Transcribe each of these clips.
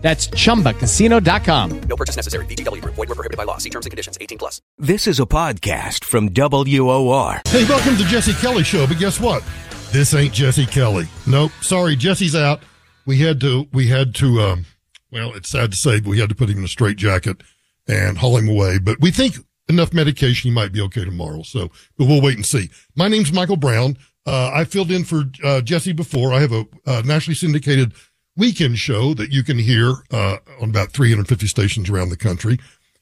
That's chumbacasino.com. No purchase necessary. VGW Group. Void were prohibited by law. See terms and conditions. 18 plus. This is a podcast from WOR. Hey, welcome to Jesse Kelly Show. But guess what? This ain't Jesse Kelly. Nope. Sorry, Jesse's out. We had to. We had to. Um, well, it's sad to say, but we had to put him in a straight jacket and haul him away. But we think enough medication, he might be okay tomorrow. So, but we'll wait and see. My name's Michael Brown. Uh, I filled in for uh, Jesse before. I have a uh, nationally syndicated weekend show that you can hear uh, on about 350 stations around the country.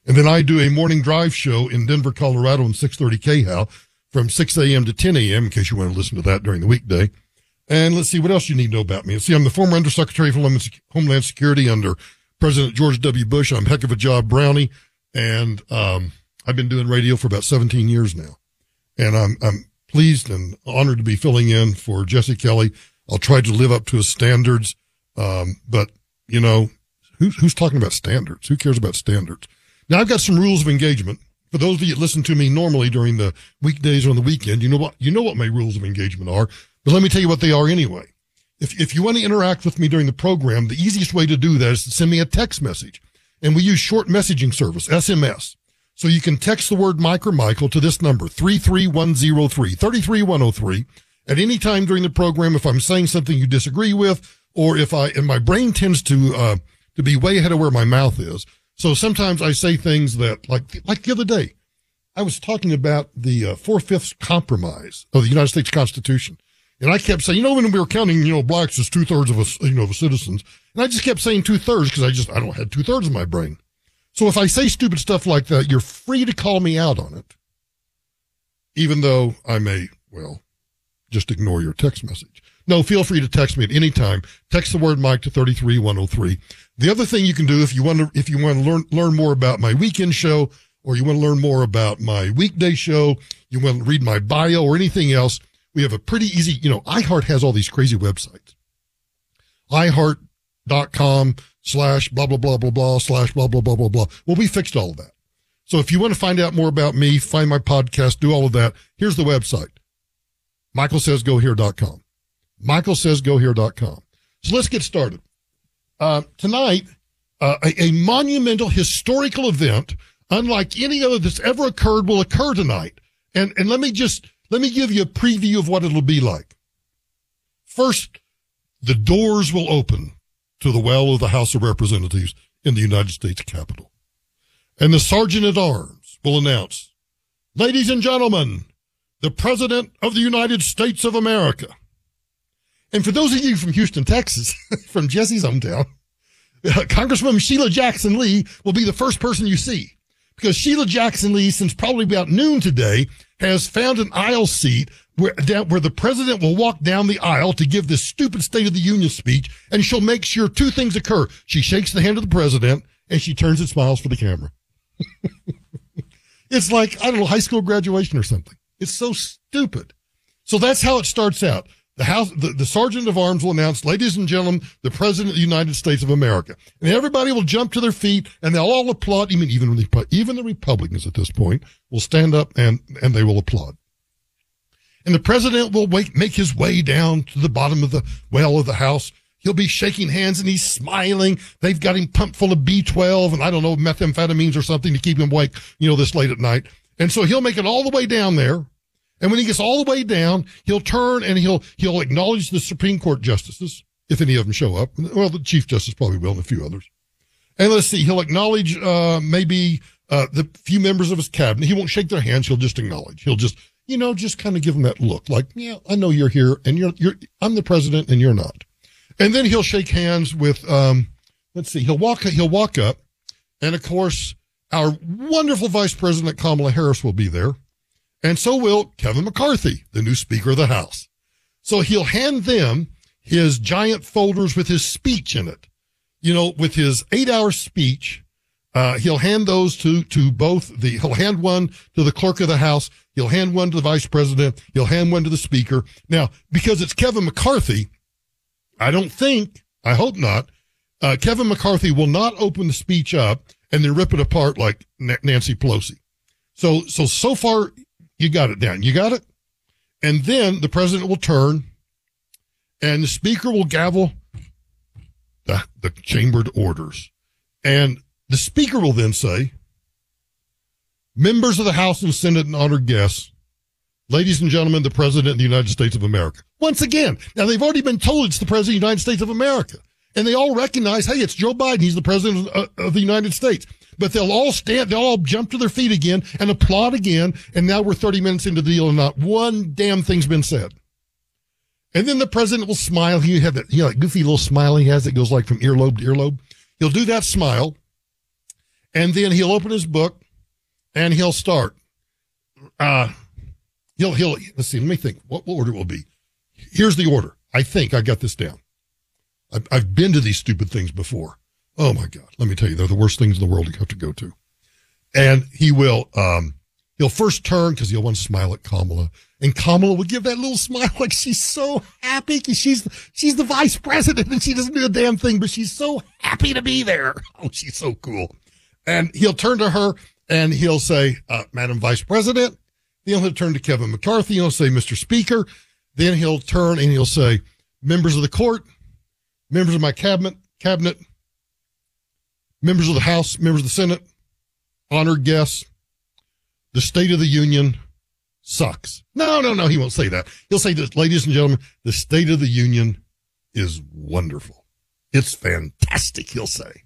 And then I do a morning drive show in Denver, Colorado on 630 KHOW from 6 a.m. to 10 a.m. in case you want to listen to that during the weekday. And let's see what else you need to know about me. See, I'm the former Undersecretary for Homeland Security under President George W. Bush. I'm heck of a job brownie. And, um, I've been doing radio for about 17 years now. And I'm, I'm pleased and honored to be filling in for Jesse Kelly. I'll try to live up to his standards. Um, but you know, who's, who's talking about standards? Who cares about standards? Now I've got some rules of engagement. For those of you that listen to me normally during the weekdays or on the weekend, you know what, you know what my rules of engagement are, but let me tell you what they are anyway. If, if you want to interact with me during the program, the easiest way to do that is to send me a text message. And we use short messaging service, SMS. So you can text the word Mike or Michael to this number, 33103, 33103. At any time during the program, if I'm saying something you disagree with, or if I, and my brain tends to, uh, to be way ahead of where my mouth is. So sometimes I say things that, like, like the other day, I was talking about the uh, four fifths compromise of the United States Constitution. And I kept saying, you know, when we were counting, you know, blacks as two thirds of us, you know, of citizens, and I just kept saying two thirds because I just, I don't have two thirds of my brain. So if I say stupid stuff like that, you're free to call me out on it, even though I may, well, just ignore your text message. No, feel free to text me at any time. Text the word Mike to 33103. The other thing you can do if you want to, if you want to learn, learn more about my weekend show or you want to learn more about my weekday show, you want to read my bio or anything else, we have a pretty easy, you know, iHeart has all these crazy websites. iHeart.com slash blah, blah, blah, blah, blah, slash blah, blah, blah, blah, blah. Well, we fixed all of that. So if you want to find out more about me, find my podcast, do all of that, here's the website. MichaelSaysGoHere.com. MichaelSaysGoHere.com. So let's get started. Uh, tonight, uh, a, a, monumental historical event, unlike any other that's ever occurred, will occur tonight. And, and let me just, let me give you a preview of what it'll be like. First, the doors will open to the well of the House of Representatives in the United States Capitol. And the Sergeant at Arms will announce, ladies and gentlemen, the President of the United States of America. And for those of you from Houston, Texas, from Jesse's hometown, Congresswoman Sheila Jackson Lee will be the first person you see because Sheila Jackson Lee, since probably about noon today, has found an aisle seat where, down, where the president will walk down the aisle to give this stupid State of the Union speech, and she'll make sure two things occur. She shakes the hand of the president, and she turns and smiles for the camera. it's like, I don't know, high school graduation or something. It's so stupid. So that's how it starts out. The House, the, the Sergeant of Arms will announce, ladies and gentlemen, the President of the United States of America. And everybody will jump to their feet and they'll all applaud. Even, even, the, even the Republicans at this point will stand up and, and they will applaud. And the President will wait, make his way down to the bottom of the well of the House. He'll be shaking hands and he's smiling. They've got him pumped full of B12 and I don't know, methamphetamines or something to keep him awake, you know, this late at night. And so he'll make it all the way down there. And when he gets all the way down, he'll turn and he'll, he'll acknowledge the Supreme Court justices, if any of them show up. Well, the Chief Justice probably will and a few others. And let's see, he'll acknowledge, uh, maybe, uh, the few members of his cabinet. He won't shake their hands. He'll just acknowledge. He'll just, you know, just kind of give them that look like, yeah, I know you're here and you're, you're, I'm the president and you're not. And then he'll shake hands with, um, let's see, he'll walk, he'll walk up. And of course, our wonderful Vice President Kamala Harris will be there, and so will Kevin McCarthy, the new Speaker of the House. So he'll hand them his giant folders with his speech in it. You know, with his eight hour speech, Uh, he'll hand those to, to both the, he'll hand one to the clerk of the house. He'll hand one to the vice president. He'll hand one to the speaker. Now, because it's Kevin McCarthy, I don't think, I hope not, uh, Kevin McCarthy will not open the speech up and then rip it apart like Nancy Pelosi. So, so, so far you got it down. You got it? And then the president will turn and the speaker will gavel the, the chambered orders. And the speaker will then say, members of the House and Senate and honored guests, ladies and gentlemen, the president of the United States of America. Once again, now they've already been told it's the president of the United States of America. And they all recognize, hey, it's Joe Biden. He's the president of, of the United States. But they'll all stand, they'll all jump to their feet again and applaud again. And now we're 30 minutes into the deal and not one damn thing's been said. And then the president will smile. He had that, you know, that goofy little smile he has that goes like from earlobe to earlobe. He'll do that smile. And then he'll open his book and he'll start. Uh, he'll, he'll, let's see, let me think what, what order will be. Here's the order. I think I got this down. I've, I've been to these stupid things before. Oh my God. Let me tell you, they're the worst things in the world you have to go to. And he will, um, he'll first turn because he'll want to smile at Kamala. And Kamala will give that little smile like she's so happy because she's, she's the vice president and she doesn't do a damn thing, but she's so happy to be there. Oh, she's so cool. And he'll turn to her and he'll say, uh, Madam Vice President. Then he'll turn to Kevin McCarthy. He'll say, Mr. Speaker. Then he'll turn and he'll say, members of the court, members of my cabinet, cabinet, members of the House, members of the Senate, honored guests, the State of the Union sucks. No, no, no, he won't say that. He'll say this, ladies and gentlemen, the State of the Union is wonderful. It's fantastic, he'll say.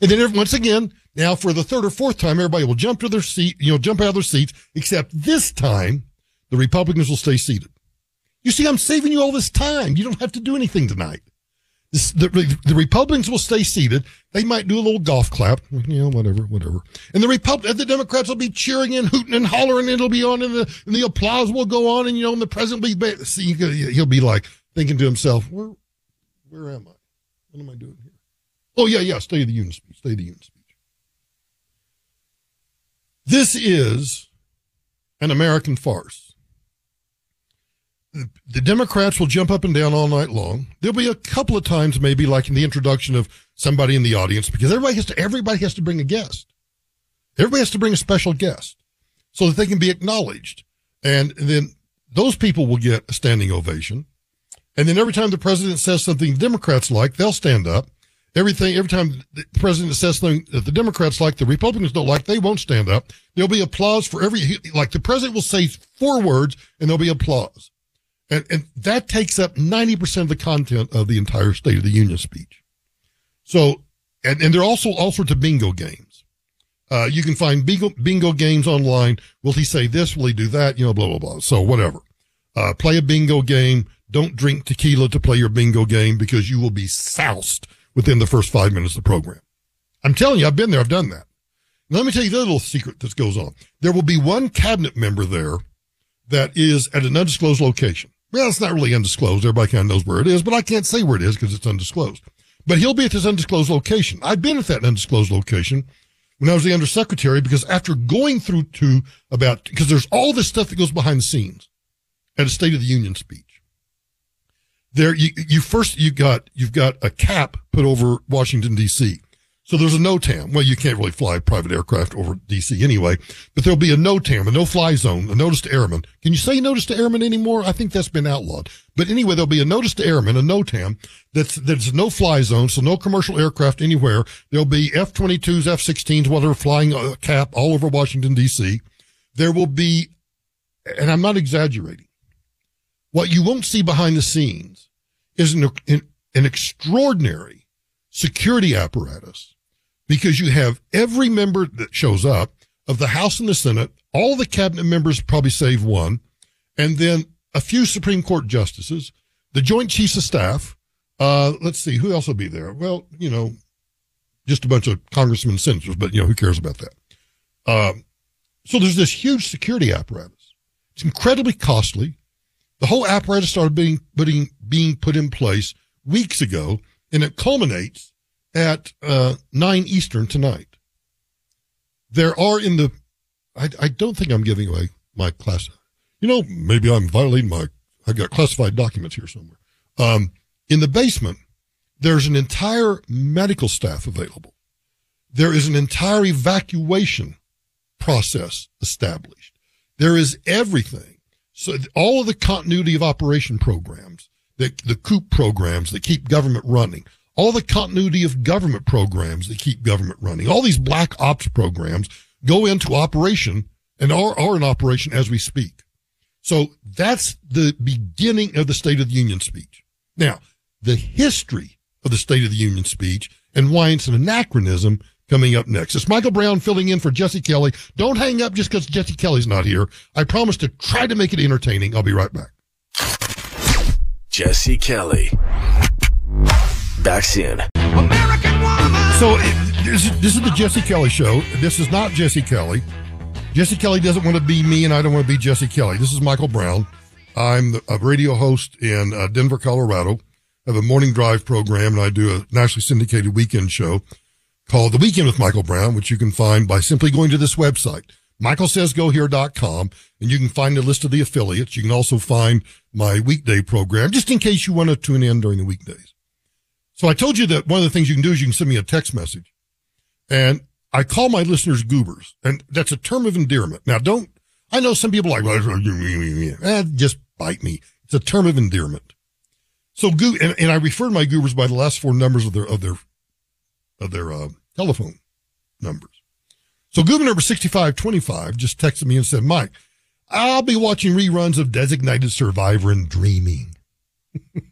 And then once again, now for the third or fourth time, everybody will jump to their seat, you know, jump out of their seats, except this time the Republicans will stay seated. You see, I'm saving you all this time. You don't have to do anything tonight. The, the Republicans will stay seated. They might do a little golf clap, you know, whatever, whatever. And the Repub- the Democrats will be cheering and hooting and hollering. And it'll be on, and the and the applause will go on. And you know, and the president will be see, he'll be like thinking to himself, "Where, where am I? What am I doing here?" Oh yeah, yeah. Stay the Union speech. Stay the Union speech. This is an American farce the Democrats will jump up and down all night long. There'll be a couple of times, maybe like in the introduction of somebody in the audience, because everybody has to, everybody has to bring a guest. Everybody has to bring a special guest so that they can be acknowledged. And then those people will get a standing ovation. And then every time the president says something Democrats like, they'll stand up. Everything, every time the president says something that the Democrats like, the Republicans don't like, they won't stand up. There'll be applause for every, like the president will say four words and there'll be applause. And, and that takes up 90% of the content of the entire State of the Union speech. So, and, and there are also all sorts of bingo games. Uh, you can find bingo, bingo games online. Will he say this? Will he do that? You know, blah, blah, blah. So whatever. Uh, play a bingo game. Don't drink tequila to play your bingo game because you will be soused within the first five minutes of the program. I'm telling you, I've been there. I've done that. Let me tell you the little secret that goes on. There will be one cabinet member there that is at an undisclosed location. Well, it's not really undisclosed. Everybody kind of knows where it is, but I can't say where it is because it's undisclosed. But he'll be at this undisclosed location. I've been at that undisclosed location when I was the undersecretary because after going through to about, because there's all this stuff that goes behind the scenes at a State of the Union speech. There, you, you first, you got, you've got a cap put over Washington DC. So there's a NOTAM. Well, you can't really fly private aircraft over DC anyway, but there'll be a NOTAM, a no-fly zone, a notice to airmen. Can you say notice to airmen anymore? I think that's been outlawed. But anyway, there'll be a notice to airmen, a NOTAM, that's, that's no fly zone, so no commercial aircraft anywhere. There'll be F-22s, F-16s, whatever, flying a cap all over Washington DC. There will be, and I'm not exaggerating, what you won't see behind the scenes is an, an, an extraordinary security apparatus because you have every member that shows up of the House and the Senate, all the cabinet members, probably save one, and then a few Supreme Court justices, the Joint Chiefs of Staff. Uh, let's see, who else will be there? Well, you know, just a bunch of congressmen and senators, but you know, who cares about that? Um, so there's this huge security apparatus. It's incredibly costly. The whole apparatus started being putting, being put in place weeks ago, and it culminates at uh, 9 Eastern tonight. there are in the, I, I don't think I'm giving away my class. You know, maybe I'm violating my, I've got classified documents here somewhere. Um, in the basement, there's an entire medical staff available. There is an entire evacuation process established. There is everything. So all of the continuity of operation programs, the, the COOP programs that keep government running, all the continuity of government programs that keep government running, all these black ops programs go into operation and are, are in operation as we speak. So that's the beginning of the State of the Union speech. Now, the history of the State of the Union speech and why it's an anachronism coming up next. It's Michael Brown filling in for Jesse Kelly. Don't hang up just because Jesse Kelly's not here. I promise to try to make it entertaining. I'll be right back. Jesse Kelly. Back soon. So this, this is the Jesse Kelly show. This is not Jesse Kelly. Jesse Kelly doesn't want to be me, and I don't want to be Jesse Kelly. This is Michael Brown. I'm a radio host in uh, Denver, Colorado. I have a morning drive program, and I do a nationally syndicated weekend show called The Weekend with Michael Brown, which you can find by simply going to this website, michaelsaysgohere.com, and you can find a list of the affiliates. You can also find my weekday program, just in case you want to tune in during the weekdays. So I told you that one of the things you can do is you can send me a text message. And I call my listeners goobers, and that's a term of endearment. Now, don't, I know some people like, eh, just bite me. It's a term of endearment. So, go, and, and I refer to my goobers by the last four numbers of their, of their, of their, uh, telephone numbers. So Goober number 6525 just texted me and said, Mike, I'll be watching reruns of Designated Survivor and Dreaming.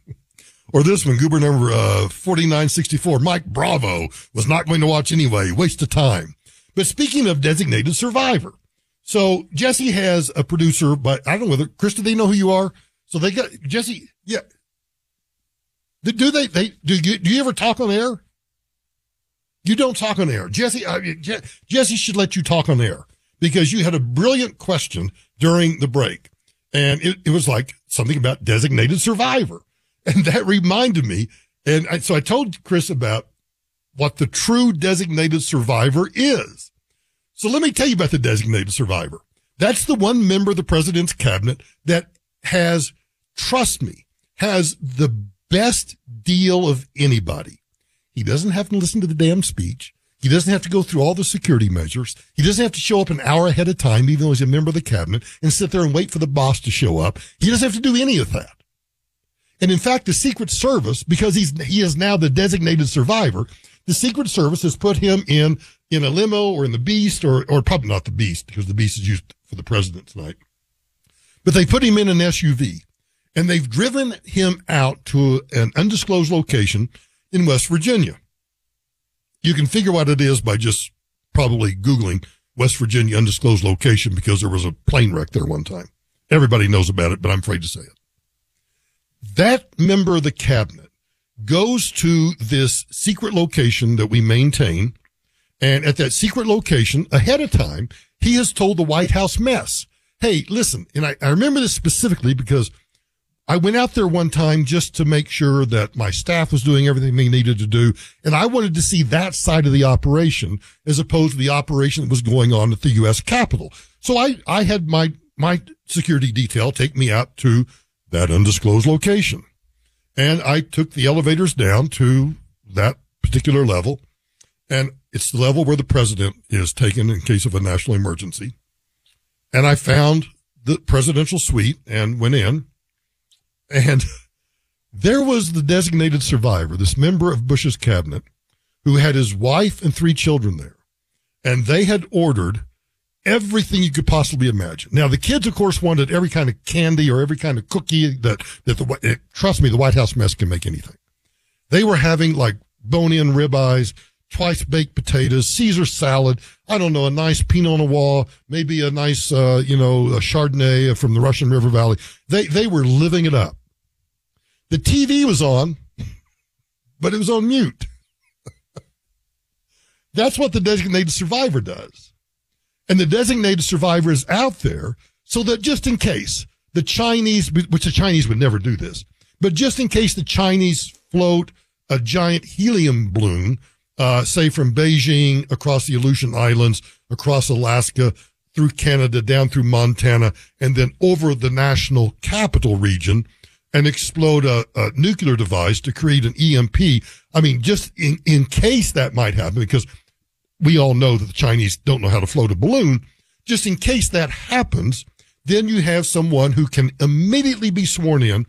or this one, Goober number uh, 4964, Mike Bravo was not going to watch anyway. Waste of time. But speaking of Designated Survivor, so Jesse has a producer, but I don't know whether, Chris, do they know who you are? So they got, Jesse, yeah. Do they, they, do you, do you ever talk on air? You don't talk on air. Jesse, uh, Je- Jesse should let you talk on air because you had a brilliant question during the break. And it, it was like something about designated survivor. And that reminded me. And I, so I told Chris about what the true designated survivor is. So let me tell you about the designated survivor. That's the one member of the president's cabinet that has, trust me, has the best deal of anybody. He doesn't have to listen to the damn speech. He doesn't have to go through all the security measures. He doesn't have to show up an hour ahead of time, even though he's a member of the cabinet, and sit there and wait for the boss to show up. He doesn't have to do any of that. And in fact, the Secret Service, because he's, he is now the designated survivor, the Secret Service has put him in, in a limo or in the Beast or, or probably not the Beast because the Beast is used for the president tonight. But they put him in an SUV and they've driven him out to an undisclosed location in West Virginia. You can figure what it is by just probably Googling West Virginia undisclosed location because there was a plane wreck there one time. Everybody knows about it, but I'm afraid to say it. That member of the cabinet goes to this secret location that we maintain. And at that secret location ahead of time, he has told the White House mess. Hey, listen, and I, I remember this specifically because I went out there one time just to make sure that my staff was doing everything they needed to do. And I wanted to see that side of the operation as opposed to the operation that was going on at the U.S. Capitol. So I, I had my, my security detail take me out to that undisclosed location. And I took the elevators down to that particular level. And it's the level where the president is taken in case of a national emergency. And I found the presidential suite and went in and there was the designated survivor, this member of Bush's cabinet, who had his wife and three children there. And they had ordered everything you could possibly imagine. Now, the kids, of course, wanted every kind of candy or every kind of cookie that, that the, trust me, the White House mess can make anything. They were having like bone in ribeyes, twice baked potatoes, Caesar salad. I don't know, a nice Pinot Noir, maybe a nice, uh, you know, a Chardonnay from the Russian River Valley. They, they were living it up. The TV was on, but it was on mute. That's what the designated survivor does. And the designated survivor is out there so that just in case the Chinese, which the Chinese would never do this, but just in case the Chinese float a giant helium balloon, uh, say from Beijing across the Aleutian Islands across Alaska, through Canada, down through Montana, and then over the national capital region and explode a, a nuclear device to create an EMP. I mean, just in, in case that might happen, because we all know that the Chinese don't know how to float a balloon. Just in case that happens, then you have someone who can immediately be sworn in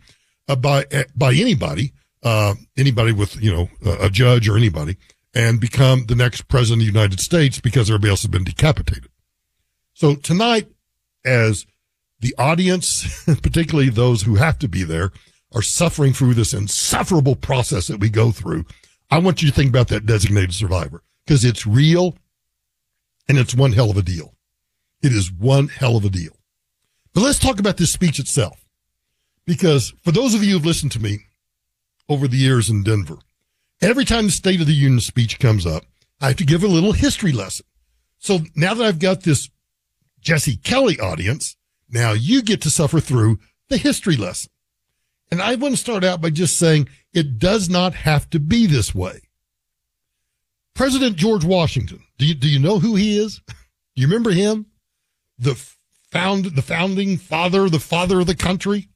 uh, by uh, by anybody, uh, anybody with you know a judge or anybody, and become the next president of the United States because everybody else has been decapitated. So tonight, as the audience, particularly those who have to be there, are suffering through this insufferable process that we go through, I want you to think about that designated survivor because it's real and it's one hell of a deal. It is one hell of a deal. But let's talk about this speech itself. Because for those of you who've listened to me over the years in Denver, every time the State of the Union speech comes up, I have to give a little history lesson. So now that I've got this Jesse Kelly audience, now you get to suffer through the history lesson. And I want to start out by just saying it does not have to be this way. President George Washington, do you, do you know who he is? Do you remember him? The found, the founding father, the father of the country?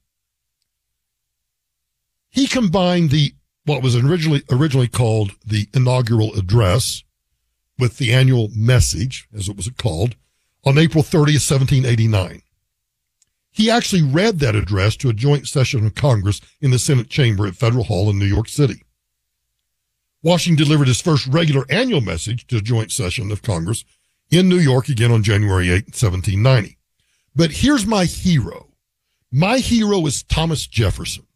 He combined the, what was originally, originally called the inaugural address with the annual message, as it was called, on April 30th, 1789. He actually read that address to a joint session of Congress in the Senate chamber at Federal Hall in New York City. Washington delivered his first regular annual message to a joint session of Congress in New York again on January 8, 1790. But here's my hero. My hero is Thomas Jefferson.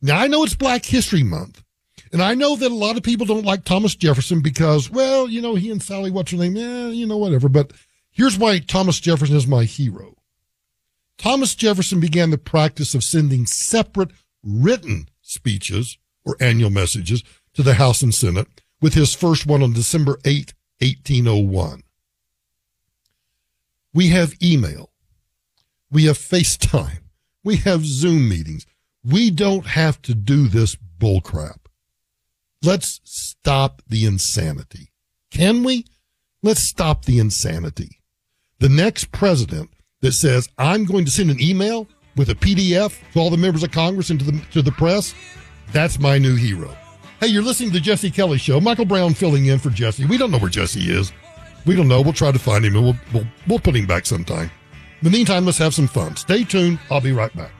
Now I know it's Black History Month, and I know that a lot of people don't like Thomas Jefferson because, well, you know, he and Sally, what's her name? Yeah, you know, whatever. But here's why Thomas Jefferson is my hero. Thomas Jefferson began the practice of sending separate written speeches or annual messages to the House and Senate with his first one on December 8, 1801. We have email. We have FaceTime. We have Zoom meetings. We don't have to do this bullcrap. Let's stop the insanity. Can we? Let's stop the insanity. The next president that says, I'm going to send an email with a PDF to all the members of Congress and to the, to the press, that's my new hero. Hey, you're listening to the Jesse Kelly Show. Michael Brown filling in for Jesse. We don't know where Jesse is. We don't know. We'll try to find him and we'll, we'll, we'll put him back sometime. In the meantime, let's have some fun. Stay tuned. I'll be right back.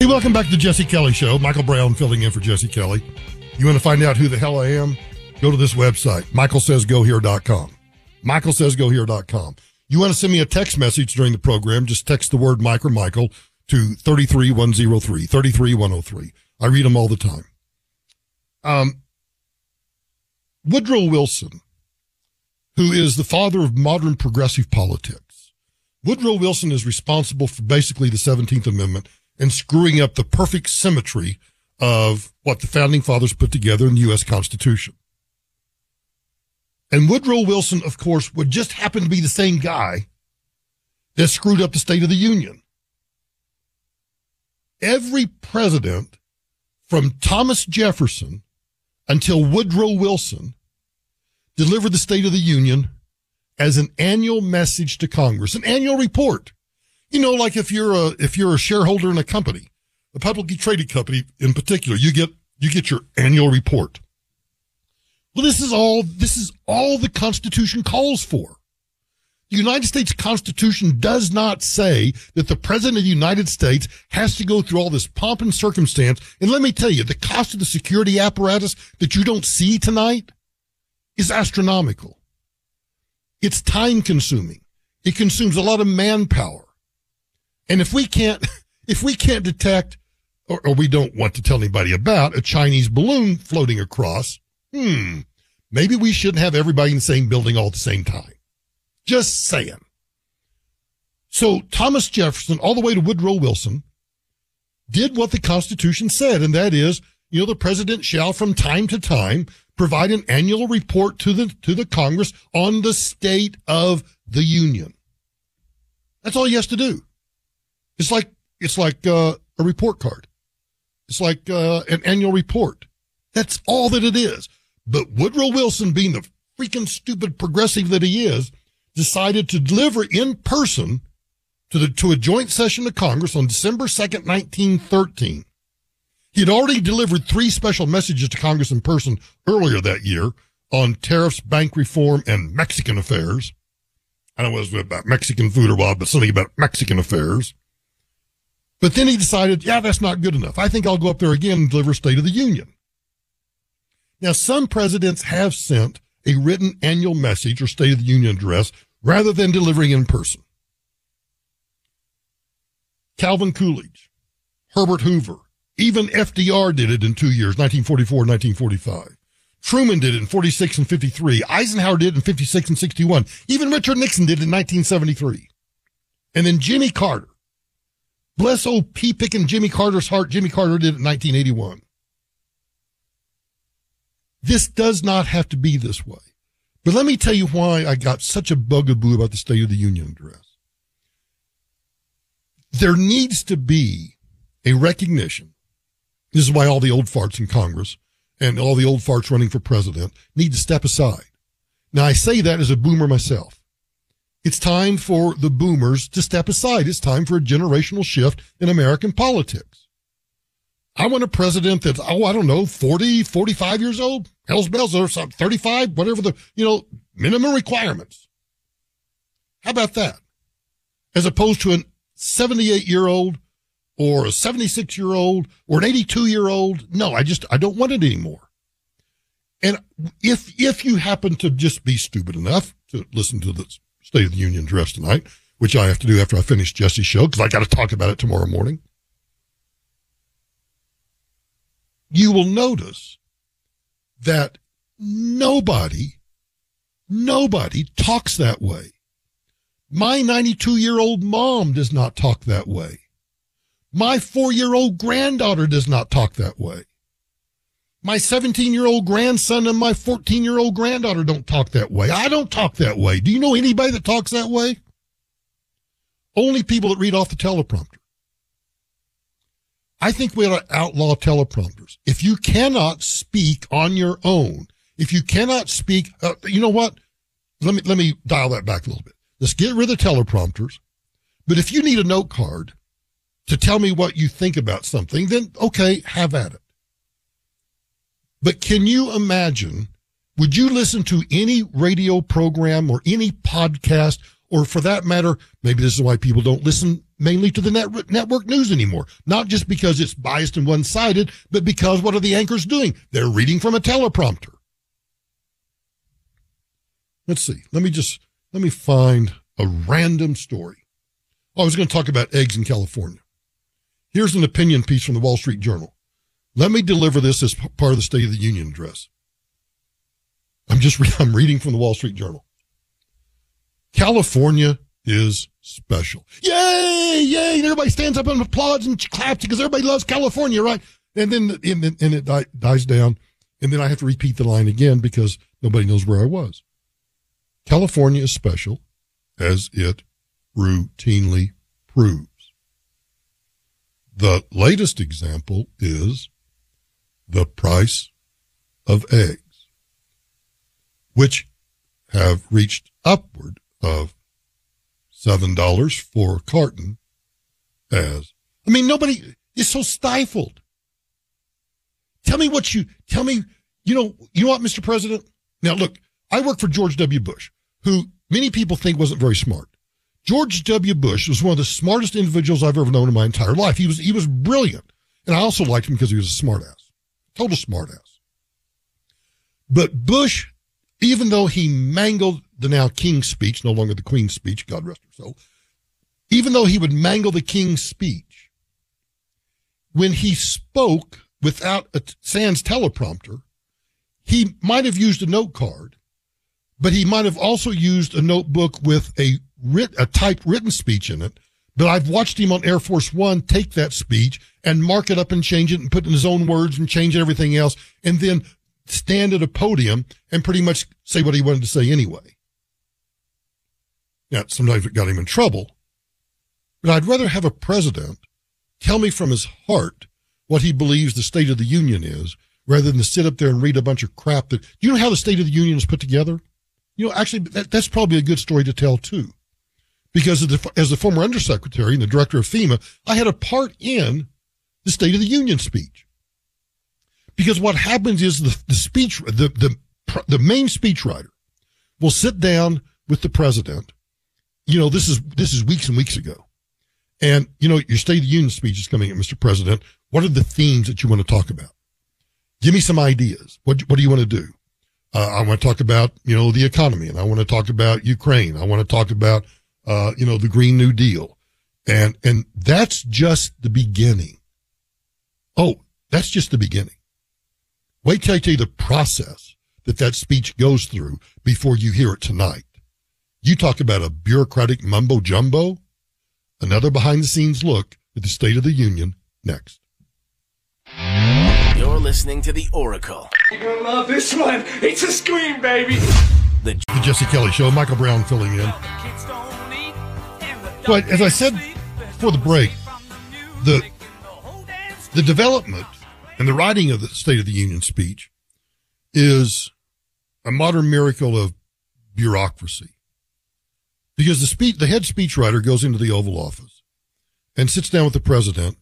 Hey, welcome back to the Jesse Kelly Show. Michael Brown filling in for Jesse Kelly. You want to find out who the hell I am? Go to this website, michaelsaysgohere.com. Michaelsaysgohere.com. You want to send me a text message during the program, just text the word Mike or Michael to 33103, 33103. I read them all the time. Um, Woodrow Wilson, who is the father of modern progressive politics. Woodrow Wilson is responsible for basically the 17th Amendment and screwing up the perfect symmetry of what the founding fathers put together in the U.S. Constitution. And Woodrow Wilson, of course, would just happen to be the same guy that screwed up the State of the Union. Every president from Thomas Jefferson until Woodrow Wilson delivered the State of the Union as an annual message to Congress, an annual report. You know, like if you're a if you're a shareholder in a company, a publicly traded company in particular, you get you get your annual report. Well, this is all, this is all the Constitution calls for. The United States Constitution does not say that the President of the United States has to go through all this pomp and circumstance. And let me tell you, the cost of the security apparatus that you don't see tonight is astronomical. It's time consuming. It consumes a lot of manpower. And if we can't, if we can't detect, or, or we don't want to tell anybody about a Chinese balloon floating across, hmm, maybe we shouldn't have everybody in the same building all at the same time. Just saying. So Thomas Jefferson, all the way to Woodrow Wilson, did what the Constitution said, and that is, you know, the president shall from time to time provide an annual report to the to the Congress on the state of the union. That's all he has to do. It's like it's like uh, a report card. It's like uh, an annual report. That's all that it is. But Woodrow Wilson, being the freaking stupid progressive that he is, decided to deliver in person to the, to a joint session of Congress on December 2nd, 1913. He had already delivered three special messages to Congress in person earlier that year on tariffs, bank reform, and Mexican affairs. I don't know what it was about Mexican food or what, but something about Mexican affairs. But then he decided, yeah, that's not good enough. I think I'll go up there again and deliver State of the Union. Now, some presidents have sent a written annual message or State of the Union address rather than delivering in person. Calvin Coolidge, Herbert Hoover, even FDR did it in two years, 1944 1945. Truman did it in 46 and 53. Eisenhower did it in 56 and 61. Even Richard Nixon did it in 1973. And then Jimmy Carter. Bless old pea picking Jimmy Carter's heart. Jimmy Carter did it in 1981. This does not have to be this way. But let me tell you why I got such a bugaboo about the State of the Union address. There needs to be a recognition. This is why all the old farts in Congress and all the old farts running for president need to step aside. Now I say that as a boomer myself. It's time for the boomers to step aside. It's time for a generational shift in American politics. I want a president that's, oh, I don't know, 40, 45 years old, hell's bells or something, 35, whatever the, you know, minimum requirements. How about that? As opposed to an 78 year old or a 76 year old or an 82 year old. No, I just, I don't want it anymore. And if, if you happen to just be stupid enough to listen to the State of the Union address tonight, which I have to do after I finish Jesse's show because I got to talk about it tomorrow morning, you will notice that nobody, nobody talks that way. My 92 year old mom does not talk that way. My four year old granddaughter does not talk that way. My 17 year old grandson and my 14 year old granddaughter don't talk that way. I don't talk that way. Do you know anybody that talks that way? Only people that read off the teleprompter. I think we ought to outlaw teleprompters. If you cannot speak on your own, if you cannot speak, uh, you know what? Let me, let me dial that back a little bit. Let's get rid of teleprompters. But if you need a note card, to tell me what you think about something, then okay, have at it. But can you imagine, would you listen to any radio program or any podcast, or for that matter, maybe this is why people don't listen mainly to the net, network news anymore. Not just because it's biased and one sided, but because what are the anchors doing? They're reading from a teleprompter. Let's see. Let me just, let me find a random story. Oh, I was going to talk about eggs in California. Here's an opinion piece from the Wall Street Journal. Let me deliver this as part of the State of the Union address. I'm just re- I'm reading from the Wall Street Journal. California is special. Yay! Yay! And everybody stands up and applauds and claps because everybody loves California, right? And then and, and it die, dies down, and then I have to repeat the line again because nobody knows where I was. California is special, as it routinely proves. The latest example is the price of eggs, which have reached upward of $7 for a carton as, I mean, nobody is so stifled. Tell me what you, tell me, you know, you know what, Mr. President? Now look, I work for George W. Bush, who many people think wasn't very smart. George W. Bush was one of the smartest individuals I've ever known in my entire life. He was he was brilliant, and I also liked him because he was a smartass, total smartass. But Bush, even though he mangled the now King's speech, no longer the Queen's speech, God rest her soul, even though he would mangle the King's speech, when he spoke without a sans teleprompter, he might have used a note card, but he might have also used a notebook with a writ, a typed written speech in it, but I've watched him on Air Force One take that speech and mark it up and change it and put in his own words and change everything else and then stand at a podium and pretty much say what he wanted to say anyway. Now, sometimes it got him in trouble, but I'd rather have a president tell me from his heart what he believes the State of the Union is rather than to sit up there and read a bunch of crap that, you know how the State of the Union is put together? You know, actually, that, that's probably a good story to tell too. Because as the, as the former undersecretary and the director of FEMA, I had a part in the State of the Union speech. Because what happens is the, the speech, the, the, the main speechwriter will sit down with the president. You know, this is, this is weeks and weeks ago. And, you know, your State of the Union speech is coming up, Mr. President. What are the themes that you want to talk about? Give me some ideas. What, what do you want to do? Uh, I want to talk about, you know, the economy and I want to talk about Ukraine. I want to talk about, uh, you know, the Green New Deal. And, and that's just the beginning. Oh, that's just the beginning. Wait till I tell you the process that that speech goes through before you hear it tonight. You talk about a bureaucratic mumbo jumbo. Another behind the scenes look at the State of the Union next. You're listening to The Oracle. You're gonna love this one. It's a scream, baby. The The Jesse Kelly Show. Michael Brown filling in. But as I said before the break, the the development and the writing of the State of the Union speech is a modern miracle of bureaucracy. Because the speech, the head speechwriter goes into the Oval Office and sits down with the president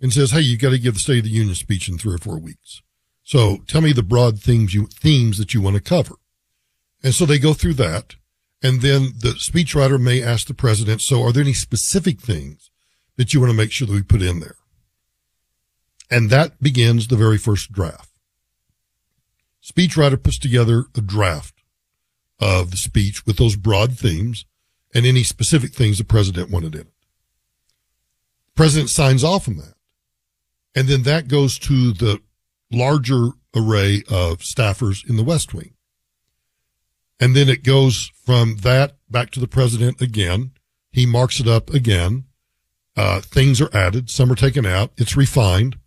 and says, Hey, you got to give the State of the Union speech in three or four weeks. So tell me the broad themes you, themes that you want to cover. And so they go through that. And then the speechwriter may ask the president, so are there any specific things that you want to make sure that we put in there? And that begins the very first draft. Speechwriter puts together a draft of the speech with those broad themes and any specific things the president wanted in it. President signs off on that. And then that goes to the larger array of staffers in the West Wing. And then it goes from that back to the president again. He marks it up again. Uh, things are added. Some are taken out. It's refined.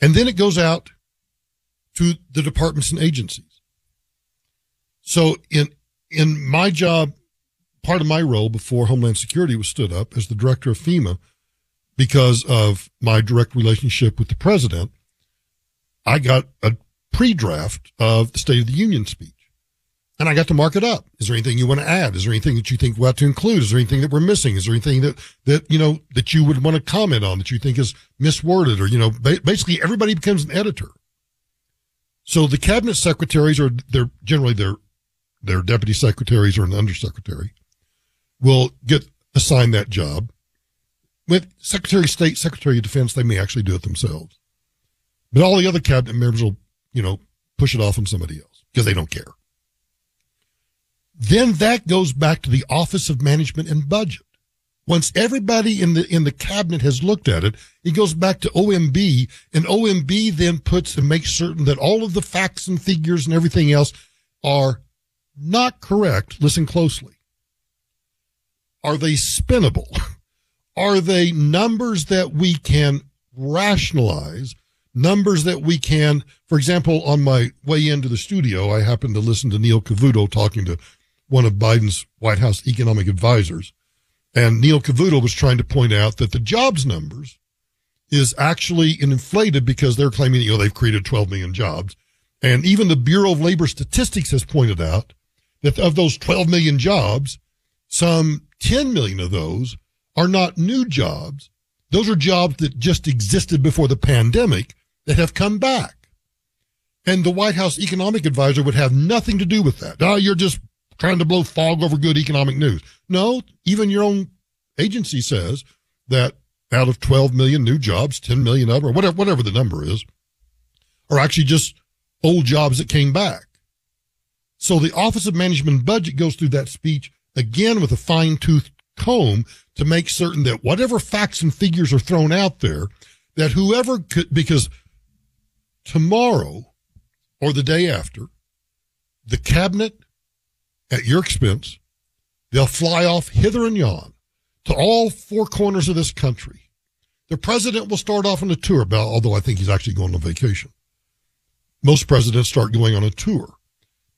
And then it goes out to the departments and agencies. So in, in my job, part of my role before Homeland Security was stood up as the director of FEMA, because of my direct relationship with the president, I got a pre-draft of the State of the Union speech. And I got to mark it up. Is there anything you want to add? Is there anything that you think we ought to include? Is there anything that we're missing? Is there anything that, that, you know, that you would want to comment on that you think is misworded or, you know, ba- basically everybody becomes an editor. So the cabinet secretaries or they're generally their, their deputy secretaries or an undersecretary will get assigned that job. With Secretary of State, Secretary of Defense, they may actually do it themselves. But all the other cabinet members will, you know, push it off on somebody else because they don't care. Then that goes back to the Office of Management and Budget. Once everybody in the in the cabinet has looked at it, it goes back to OMB, and OMB then puts and makes certain that all of the facts and figures and everything else are not correct. Listen closely. Are they spinnable? Are they numbers that we can rationalize? Numbers that we can, for example, on my way into the studio, I happened to listen to Neil Cavuto talking to one of Biden's White House economic advisors. And Neil Cavuto was trying to point out that the jobs numbers is actually inflated because they're claiming, you know, they've created 12 million jobs. And even the Bureau of Labor Statistics has pointed out that of those 12 million jobs, some 10 million of those are not new jobs. Those are jobs that just existed before the pandemic that have come back. And the White House economic advisor would have nothing to do with that. Oh, you're just trying to blow fog over good economic news. No, even your own agency says that out of 12 million new jobs, 10 million of or whatever, whatever the number is, are actually just old jobs that came back. So the Office of Management and Budget goes through that speech again with a fine tooth comb to make certain that whatever facts and figures are thrown out there, that whoever could, because tomorrow or the day after, the cabinet at your expense, they'll fly off hither and yon to all four corners of this country. The president will start off on a tour, although I think he's actually going on vacation. Most presidents start going on a tour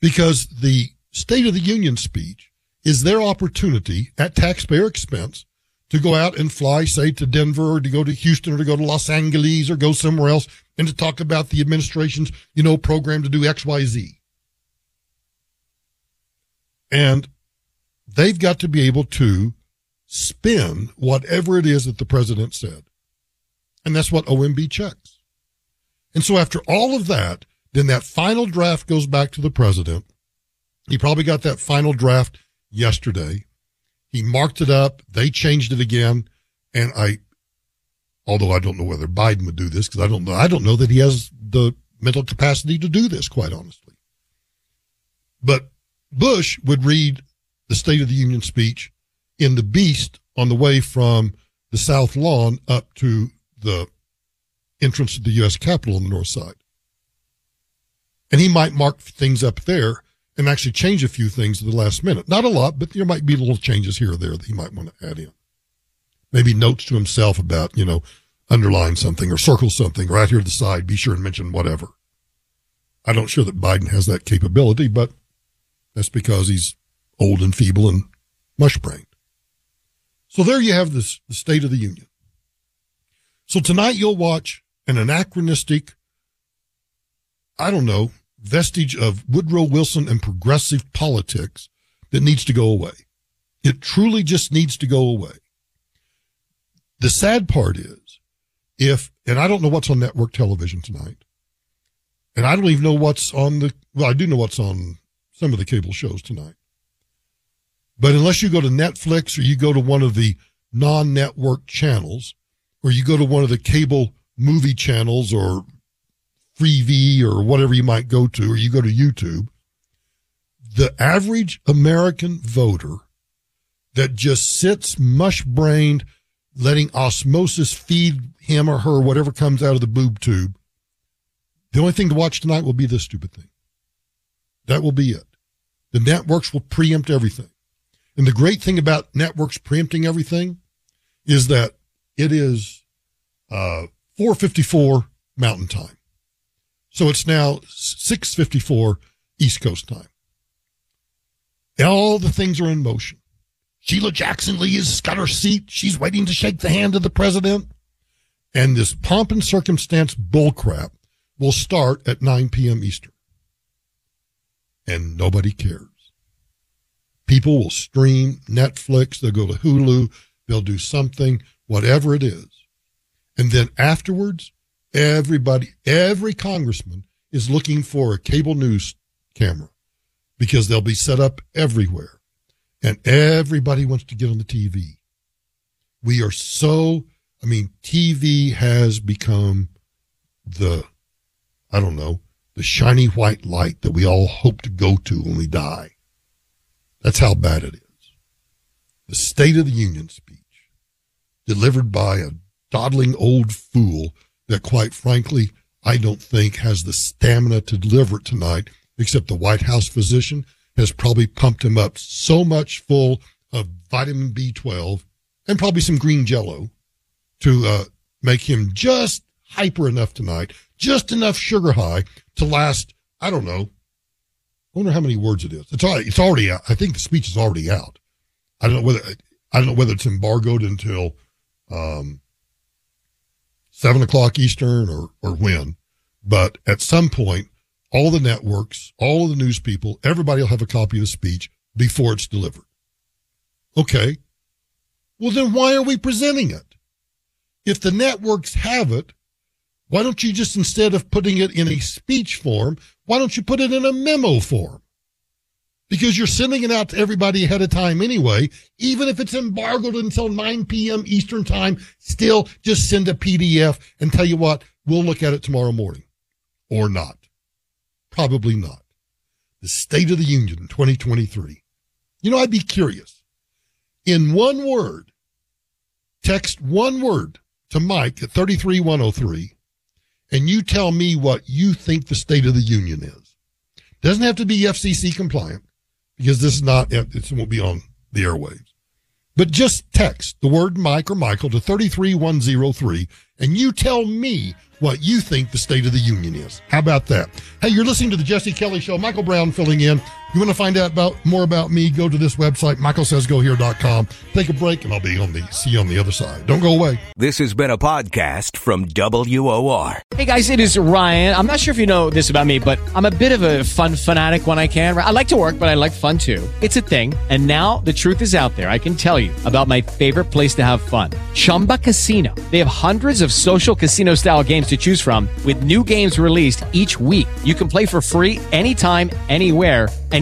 because the State of the Union speech is their opportunity at taxpayer expense to go out and fly, say, to Denver or to go to Houston or to go to Los Angeles or go somewhere else and to talk about the administration's, you know, program to do X, Y, Z. And they've got to be able to spin whatever it is that the president said. And that's what OMB checks. And so after all of that, then that final draft goes back to the president. He probably got that final draft yesterday. He marked it up. They changed it again. And I, although I don't know whether Biden would do this because I don't know, I don't know that he has the mental capacity to do this, quite honestly. But Bush would read the State of the Union speech in the Beast on the way from the South Lawn up to the entrance to the U.S. Capitol on the north side. And he might mark things up there and actually change a few things at the last minute. Not a lot, but there might be little changes here or there that he might want to add in. Maybe notes to himself about, you know, underline something or circle something or here to the side, be sure and mention whatever. I don't sure that Biden has that capability, but that's because he's old and feeble and mush brained. So there you have this, the State of the Union. So tonight you'll watch an anachronistic, I don't know, vestige of Woodrow Wilson and progressive politics that needs to go away. It truly just needs to go away. The sad part is if, and I don't know what's on network television tonight, and I don't even know what's on the, well, I do know what's on some of the cable shows tonight. But unless you go to Netflix or you go to one of the non network channels, or you go to one of the cable movie channels or Freevee or whatever you might go to, or you go to YouTube, the average American voter that just sits mush brained, letting osmosis feed him or her whatever comes out of the boob tube, the only thing to watch tonight will be this stupid thing. That will be it. The networks will preempt everything. And the great thing about networks preempting everything is that it is uh, 454 mountain time. So it's now 654 East Coast time. All the things are in motion. Sheila Jackson Lee has got her seat. She's waiting to shake the hand of the president. And this pomp and circumstance bullcrap will start at 9 p.m. Eastern. And nobody cares. People will stream Netflix, they'll go to Hulu, they'll do something, whatever it is. And then afterwards, everybody, every congressman is looking for a cable news camera because they'll be set up everywhere. And everybody wants to get on the TV. We are so, I mean, TV has become the, I don't know, the shiny white light that we all hope to go to when we die. That's how bad it is. The State of the Union speech delivered by a dawdling old fool that quite frankly, I don't think has the stamina to deliver it tonight, except the White House physician has probably pumped him up so much full of vitamin B12 and probably some green jello to uh, make him just hyper enough tonight, just enough sugar high to last, I don't know, I wonder how many words it is. It's already, it's already out. I think the speech is already out. I don't know whether, I don't know whether it's embargoed until, um, seven o'clock Eastern or, or when, but at some point, all the networks, all of the news people, everybody will have a copy of the speech before it's delivered. Okay. Well, then why are we presenting it? If the networks have it, why don't you just, instead of putting it in a speech form, why don't you put it in a memo form? Because you're sending it out to everybody ahead of time anyway. Even if it's embargoed until 9 p.m. Eastern time, still just send a PDF and tell you what, we'll look at it tomorrow morning or not. Probably not. The State of the Union 2023. You know, I'd be curious. In one word, text one word to Mike at 33103 and you tell me what you think the State of the Union is. Doesn't have to be FCC compliant because this is not, it won't be on the airwaves. But just text the word Mike or Michael to 33103 and you tell me what you think the state of the union is. How about that? Hey, you're listening to the Jesse Kelly Show. Michael Brown filling in. You want to find out about more about me? Go to this website, michaelsaysgohere.com. Take a break, and I'll be on the see you on the other side. Don't go away. This has been a podcast from WOR. Hey guys, it is Ryan. I'm not sure if you know this about me, but I'm a bit of a fun fanatic when I can. I like to work, but I like fun too. It's a thing. And now the truth is out there. I can tell you about my favorite place to have fun Chumba Casino. They have hundreds of social casino style games to choose from, with new games released each week. You can play for free anytime, anywhere and